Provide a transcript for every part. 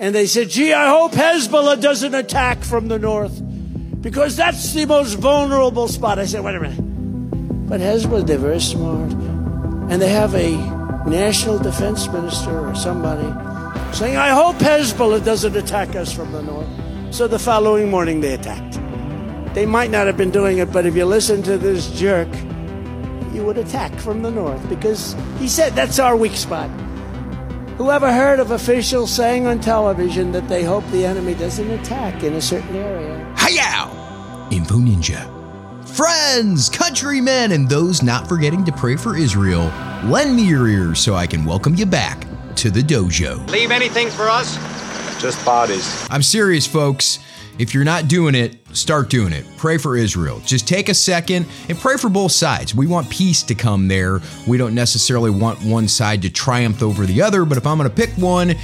And they said, gee, I hope Hezbollah doesn't attack from the north because that's the most vulnerable spot. I said, wait a minute. But Hezbollah, they're very smart. And they have a national defense minister or somebody saying, I hope Hezbollah doesn't attack us from the north. So the following morning they attacked. They might not have been doing it, but if you listen to this jerk, you would attack from the north because he said that's our weak spot. Whoever heard of officials saying on television that they hope the enemy doesn't attack in a certain area? Hiyow! Info Ninja. Friends, countrymen, and those not forgetting to pray for Israel, lend me your ears so I can welcome you back to the dojo. Leave anything for us? Just bodies. I'm serious, folks. If you're not doing it, start doing it. Pray for Israel. Just take a second and pray for both sides. We want peace to come there. We don't necessarily want one side to triumph over the other, but if I'm going to pick one,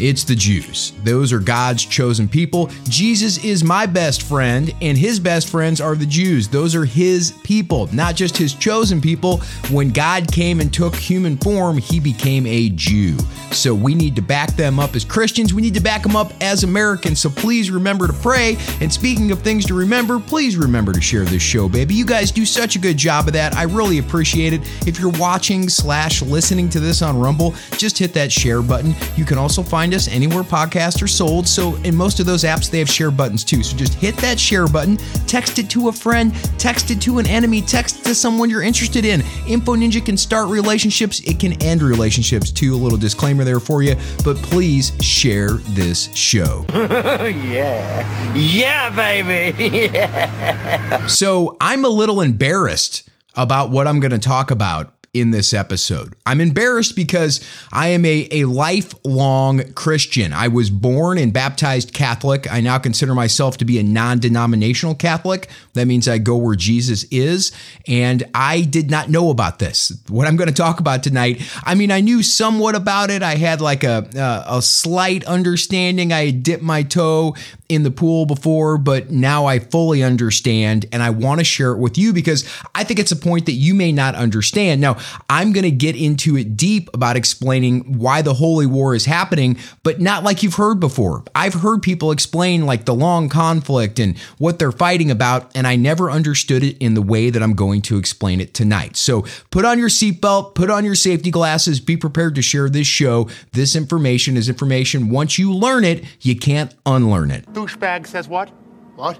it's the Jews. Those are God's chosen people. Jesus is my best friend, and his best friends are the Jews. Those are his people, not just his chosen people. When God came and took human form, he became a Jew. So we need to back them up as Christians. We need to back them up as Americans. So please remember to pray. And speaking of things to remember, please remember to share this show, baby. You guys do such a good job of that. I really appreciate it. If you're watching slash listening to this on Rumble, just hit that share button. You can also find us anywhere podcasts are sold. So in most of those apps, they have share buttons too. So just hit that share button, text it to a friend, text it to an enemy, text it to someone you're interested in. Info Ninja can start relationships, it can end relationships too. A little disclaimer there for you, but please share this show. yeah. Yeah, baby. yeah. So I'm a little embarrassed about what I'm going to talk about in this episode. I'm embarrassed because I am a, a lifelong Christian. I was born and baptized Catholic. I now consider myself to be a non denominational Catholic. That means I go where Jesus is. And I did not know about this. What I'm going to talk about tonight, I mean, I knew somewhat about it. I had like a, a, a slight understanding. I dipped my toe in the pool before, but now I fully understand and I want to share it with you because I think it's a point that you may not understand. Now, I'm going to get into it deep about explaining why the Holy War is happening, but not like you've heard before. I've heard people explain like the long conflict and what they're fighting about, and I never understood it in the way that I'm going to explain it tonight. So put on your seatbelt, put on your safety glasses, be prepared to share this show. This information is information. Once you learn it, you can't unlearn it. Douchebag says what? What?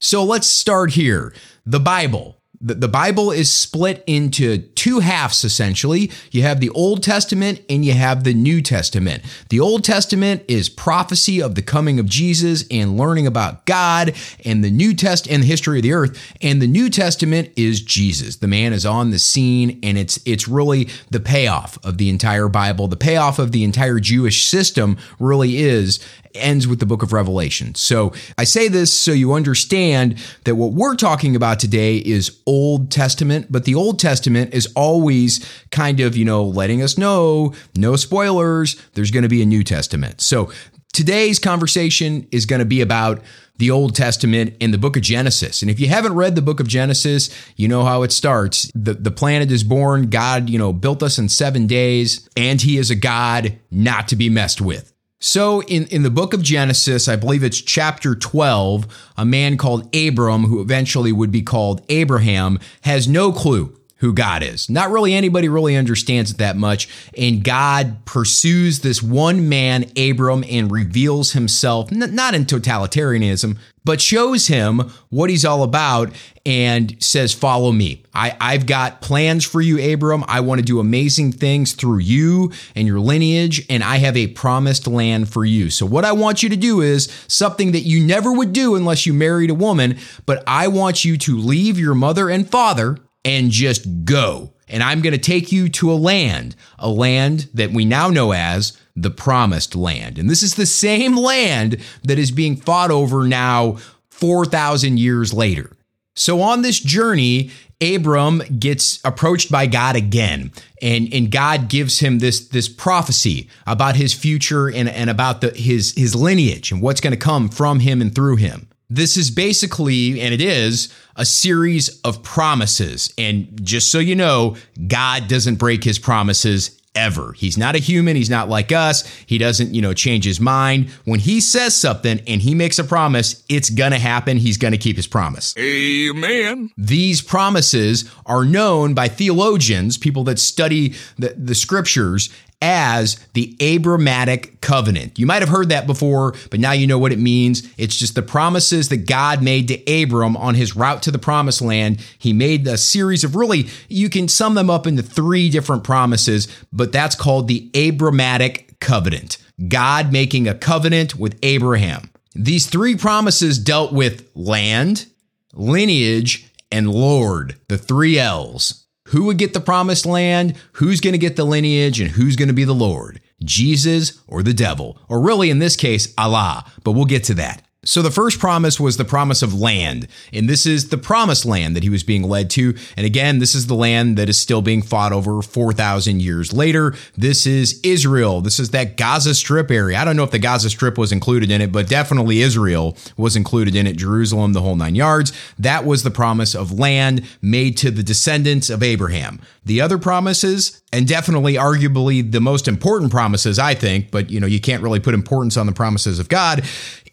So let's start here. The Bible. The, Bible is split into two halves essentially. You have the Old Testament and you have the New Testament. The Old Testament is prophecy of the coming of Jesus and learning about God and the New Test and the history of the earth. And the New Testament is Jesus. The man is on the scene and it's it's really the payoff of the entire Bible. The payoff of the entire Jewish system really is ends with the book of Revelation. So I say this so you understand that what we're talking about today is Old Testament, but the Old Testament is always kind of, you know, letting us know, no spoilers, there's going to be a New Testament. So today's conversation is going to be about the Old Testament in the book of Genesis. And if you haven't read the book of Genesis, you know how it starts. The, the planet is born. God, you know, built us in seven days, and he is a God not to be messed with. So, in, in the book of Genesis, I believe it's chapter 12, a man called Abram, who eventually would be called Abraham, has no clue who God is. Not really anybody really understands it that much. And God pursues this one man, Abram, and reveals himself, not in totalitarianism, but shows him what he's all about and says, Follow me. I, I've got plans for you, Abram. I want to do amazing things through you and your lineage, and I have a promised land for you. So, what I want you to do is something that you never would do unless you married a woman, but I want you to leave your mother and father and just go. And I'm going to take you to a land, a land that we now know as the promised land. And this is the same land that is being fought over now 4,000 years later. So on this journey, Abram gets approached by God again, and, and God gives him this, this prophecy about his future and, and about the, his, his lineage and what's going to come from him and through him. This is basically, and it is, a series of promises. And just so you know, God doesn't break his promises ever. He's not a human. He's not like us. He doesn't, you know, change his mind. When he says something and he makes a promise, it's going to happen. He's going to keep his promise. Amen. These promises are known by theologians, people that study the, the scriptures, as the Abrahamic covenant. You might have heard that before, but now you know what it means. It's just the promises that God made to Abram on his route to the promised land. He made a series of really, you can sum them up into three different promises, but that's called the Abrahamic covenant. God making a covenant with Abraham. These three promises dealt with land, lineage, and Lord, the three L's. Who would get the promised land? Who's going to get the lineage? And who's going to be the Lord? Jesus or the devil? Or really, in this case, Allah. But we'll get to that. So the first promise was the promise of land. And this is the promised land that he was being led to. And again, this is the land that is still being fought over 4,000 years later. This is Israel. This is that Gaza Strip area. I don't know if the Gaza Strip was included in it, but definitely Israel was included in it. Jerusalem, the whole nine yards. That was the promise of land made to the descendants of Abraham. The other promises, and definitely arguably the most important promises, I think, but you know, you can't really put importance on the promises of God,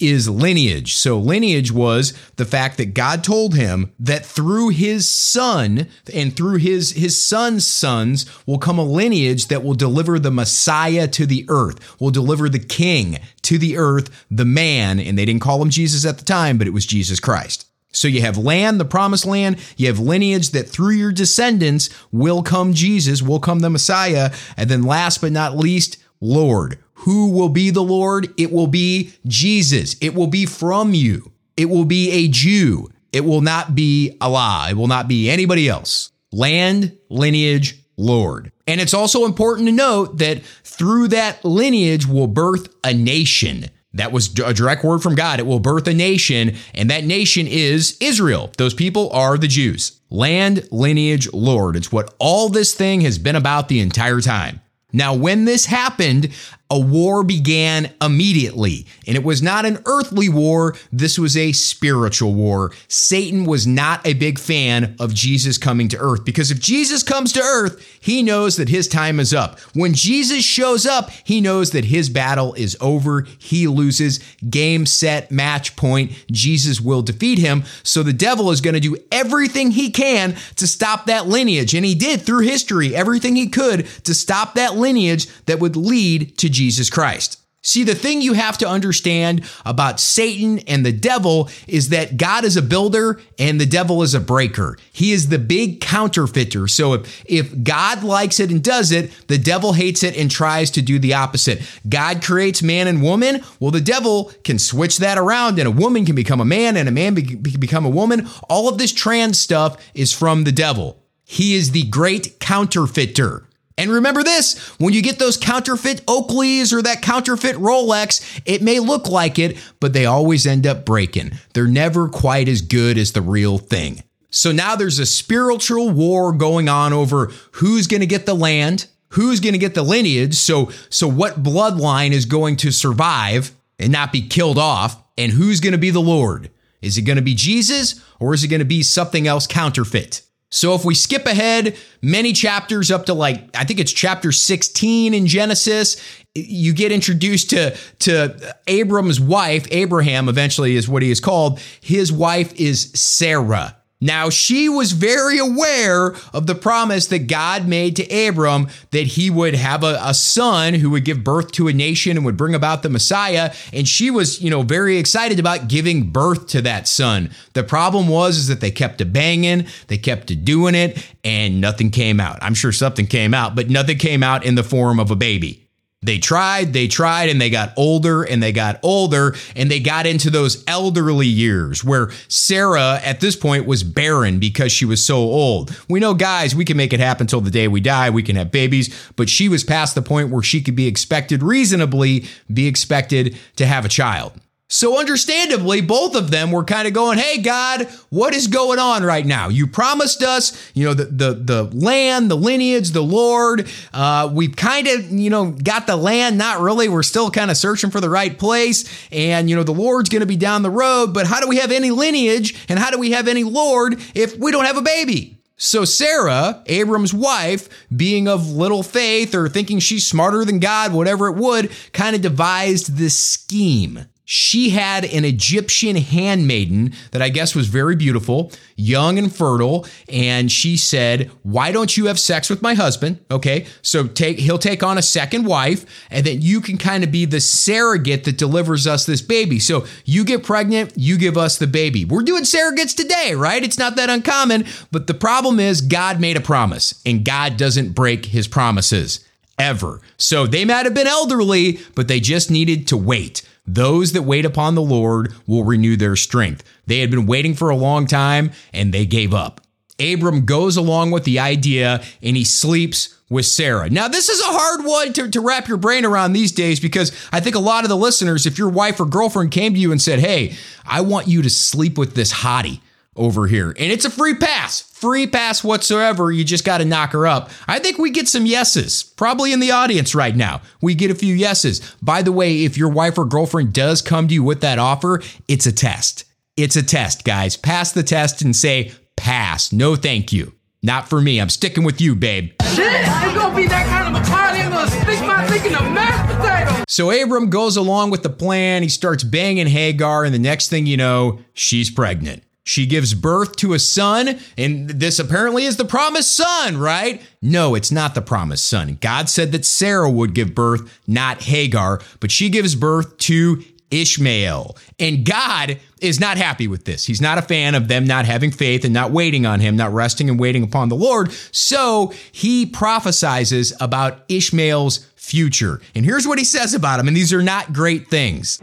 is lineage. So lineage was the fact that God told him that through his son and through his his son's sons will come a lineage that will deliver the Messiah to the earth, will deliver the king to the earth, the man, and they didn't call him Jesus at the time, but it was Jesus Christ. So you have land, the promised land, you have lineage that through your descendants will come Jesus, will come the Messiah, and then last but not least, Lord. Who will be the Lord? It will be Jesus. It will be from you. It will be a Jew. It will not be Allah. It will not be anybody else. Land, lineage, Lord. And it's also important to note that through that lineage will birth a nation. That was a direct word from God. It will birth a nation, and that nation is Israel. Those people are the Jews. Land, lineage, Lord. It's what all this thing has been about the entire time. Now, when this happened, a war began immediately. And it was not an earthly war, this was a spiritual war. Satan was not a big fan of Jesus coming to earth because if Jesus comes to earth, he knows that his time is up. When Jesus shows up, he knows that his battle is over. He loses. Game, set, match point. Jesus will defeat him. So the devil is going to do everything he can to stop that lineage. And he did through history everything he could to stop that lineage that would lead to Jesus Christ. See, the thing you have to understand about Satan and the devil is that God is a builder and the devil is a breaker. He is the big counterfeiter. So if, if God likes it and does it, the devil hates it and tries to do the opposite. God creates man and woman. Well, the devil can switch that around and a woman can become a man and a man be- can become a woman. All of this trans stuff is from the devil. He is the great counterfeiter. And remember this when you get those counterfeit Oakleys or that counterfeit Rolex, it may look like it, but they always end up breaking. They're never quite as good as the real thing. So now there's a spiritual war going on over who's going to get the land, who's going to get the lineage, so so what bloodline is going to survive and not be killed off, and who's going to be the Lord? Is it going to be Jesus or is it going to be something else counterfeit? So if we skip ahead many chapters up to like I think it's chapter 16 in Genesis, you get introduced to to Abram's wife, Abraham eventually is what he is called. His wife is Sarah. Now, she was very aware of the promise that God made to Abram that he would have a, a, son who would give birth to a nation and would bring about the Messiah. And she was, you know, very excited about giving birth to that son. The problem was is that they kept a banging, they kept a doing it, and nothing came out. I'm sure something came out, but nothing came out in the form of a baby. They tried, they tried, and they got older and they got older, and they got into those elderly years where Sarah at this point was barren because she was so old. We know, guys, we can make it happen till the day we die. We can have babies, but she was past the point where she could be expected, reasonably be expected to have a child. So, understandably, both of them were kind of going, Hey, God, what is going on right now? You promised us, you know, the, the, the land, the lineage, the Lord. Uh, we've kind of, you know, got the land, not really. We're still kind of searching for the right place. And, you know, the Lord's going to be down the road. But how do we have any lineage and how do we have any Lord if we don't have a baby? So Sarah, Abram's wife, being of little faith or thinking she's smarter than God, whatever it would, kind of devised this scheme she had an Egyptian handmaiden that I guess was very beautiful, young and fertile, and she said, "Why don't you have sex with my husband?" Okay, so take he'll take on a second wife, and then you can kind of be the surrogate that delivers us this baby. So you get pregnant, you give us the baby. We're doing surrogates today, right? It's not that uncommon, but the problem is God made a promise, and God doesn't break His promises ever. So they might have been elderly, but they just needed to wait. Those that wait upon the Lord will renew their strength. They had been waiting for a long time and they gave up. Abram goes along with the idea and he sleeps with Sarah. Now, this is a hard one to, to wrap your brain around these days because I think a lot of the listeners, if your wife or girlfriend came to you and said, Hey, I want you to sleep with this hottie over here. And it's a free pass, free pass whatsoever. You just got to knock her up. I think we get some yeses, probably in the audience right now. We get a few yeses. By the way, if your wife or girlfriend does come to you with that offer, it's a test. It's a test, guys. Pass the test and say, pass. No, thank you. Not for me. I'm sticking with you, babe. Shit, it's gonna be that kind of a party. I'm gonna stick my dick in a mashed potato. So Abram goes along with the plan. He starts banging Hagar, and the next thing you know, she's pregnant. She gives birth to a son, and this apparently is the promised son, right? No, it's not the promised son. God said that Sarah would give birth, not Hagar, but she gives birth to Ishmael. And God is not happy with this. He's not a fan of them not having faith and not waiting on him, not resting and waiting upon the Lord. So he prophesizes about Ishmael's future. And here's what he says about him, and these are not great things.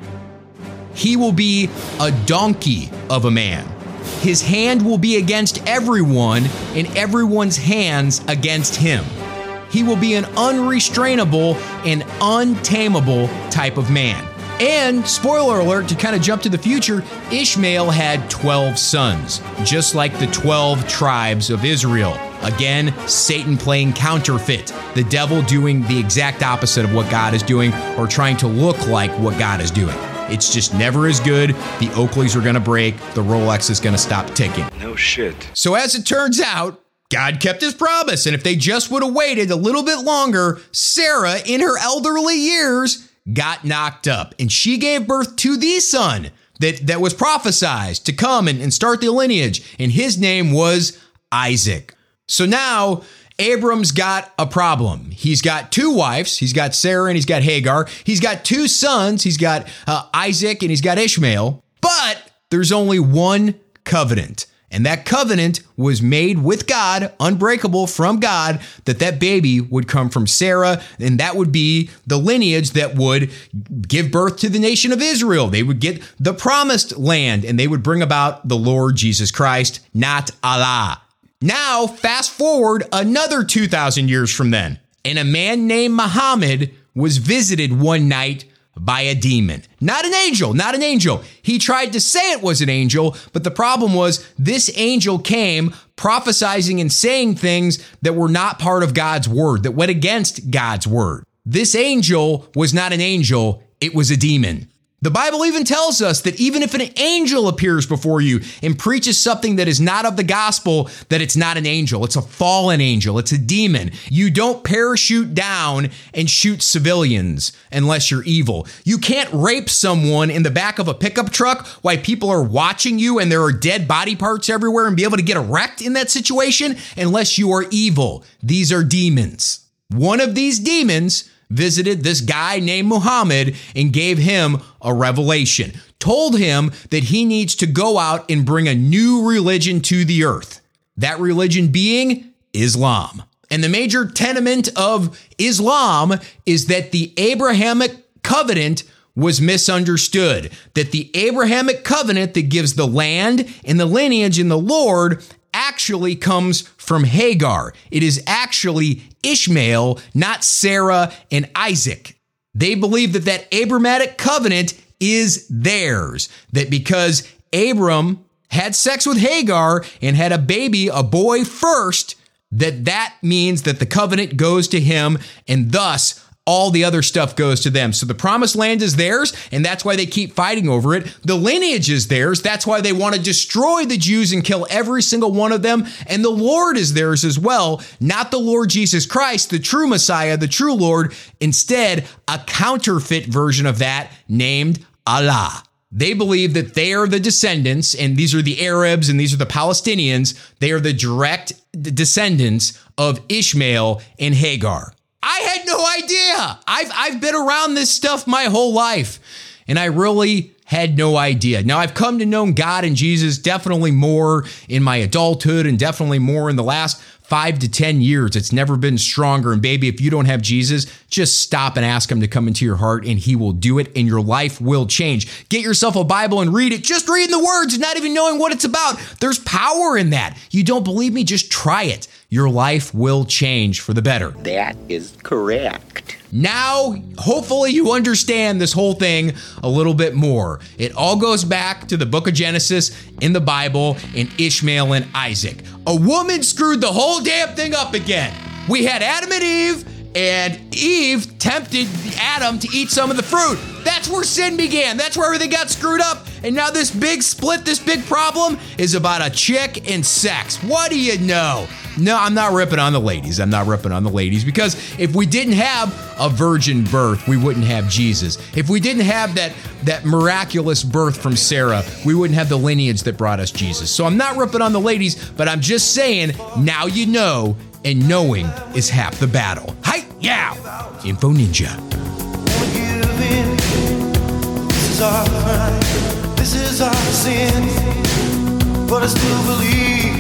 He will be a donkey of a man his hand will be against everyone, and everyone's hands against him. He will be an unrestrainable and untamable type of man. And, spoiler alert, to kind of jump to the future, Ishmael had 12 sons, just like the 12 tribes of Israel. Again, Satan playing counterfeit, the devil doing the exact opposite of what God is doing or trying to look like what God is doing. It's just never as good. The Oakleys are going to break. The Rolex is going to stop ticking. No shit. So, as it turns out, God kept his promise. And if they just would have waited a little bit longer, Sarah, in her elderly years, got knocked up. And she gave birth to the son that, that was prophesied to come and, and start the lineage. And his name was Isaac. So now Abram's got a problem. He's got two wives. He's got Sarah and he's got Hagar. He's got two sons. He's got uh, Isaac and he's got Ishmael. But there's only one covenant. And that covenant was made with God, unbreakable from God, that that baby would come from Sarah, and that would be the lineage that would give birth to the nation of Israel. They would get the promised land, and they would bring about the Lord Jesus Christ, not Allah. Now, fast forward another 2,000 years from then, and a man named Muhammad was visited one night by a demon. Not an angel, not an angel. He tried to say it was an angel, but the problem was this angel came prophesizing and saying things that were not part of God's word, that went against God's word. This angel was not an angel, it was a demon. The Bible even tells us that even if an angel appears before you and preaches something that is not of the gospel, that it's not an angel. It's a fallen angel. It's a demon. You don't parachute down and shoot civilians unless you're evil. You can't rape someone in the back of a pickup truck while people are watching you and there are dead body parts everywhere and be able to get erect in that situation unless you are evil. These are demons. One of these demons visited this guy named Muhammad and gave him a revelation, told him that he needs to go out and bring a new religion to the earth. That religion being Islam. And the major tenement of Islam is that the Abrahamic covenant was misunderstood. That the Abrahamic covenant that gives the land and the lineage and the Lord actually comes from Hagar. It is actually Ishmael, not Sarah and Isaac. They believe that that Abramatic covenant is theirs. That because Abram had sex with Hagar and had a baby, a boy first, that that means that the covenant goes to him and thus all the other stuff goes to them. So the promised land is theirs, and that's why they keep fighting over it. The lineage is theirs. That's why they want to destroy the Jews and kill every single one of them. And the Lord is theirs as well, not the Lord Jesus Christ, the true Messiah, the true Lord. Instead, a counterfeit version of that named Allah. They believe that they are the descendants, and these are the Arabs and these are the Palestinians. They are the direct descendants of Ishmael and Hagar. I had no idea. I've, I've been around this stuff my whole life, and I really had no idea. Now, I've come to know God and Jesus definitely more in my adulthood and definitely more in the last five to 10 years. It's never been stronger. And baby, if you don't have Jesus, just stop and ask him to come into your heart and he will do it and your life will change. Get yourself a Bible and read it. Just reading the words and not even knowing what it's about. There's power in that. You don't believe me? Just try it. Your life will change for the better. That is correct. Now, hopefully, you understand this whole thing a little bit more. It all goes back to the book of Genesis in the Bible and Ishmael and Isaac. A woman screwed the whole damn thing up again. We had Adam and Eve, and Eve tempted Adam to eat some of the fruit. That's where sin began. That's where everything got screwed up. And now this big split, this big problem is about a chick and sex. What do you know? No, I'm not ripping on the ladies. I'm not ripping on the ladies because if we didn't have a virgin birth, we wouldn't have Jesus. If we didn't have that that miraculous birth from Sarah, we wouldn't have the lineage that brought us Jesus. So I'm not ripping on the ladies, but I'm just saying now you know, and knowing is half the battle. Hi, yeah, Info Ninja. This is our sin, but I still believe.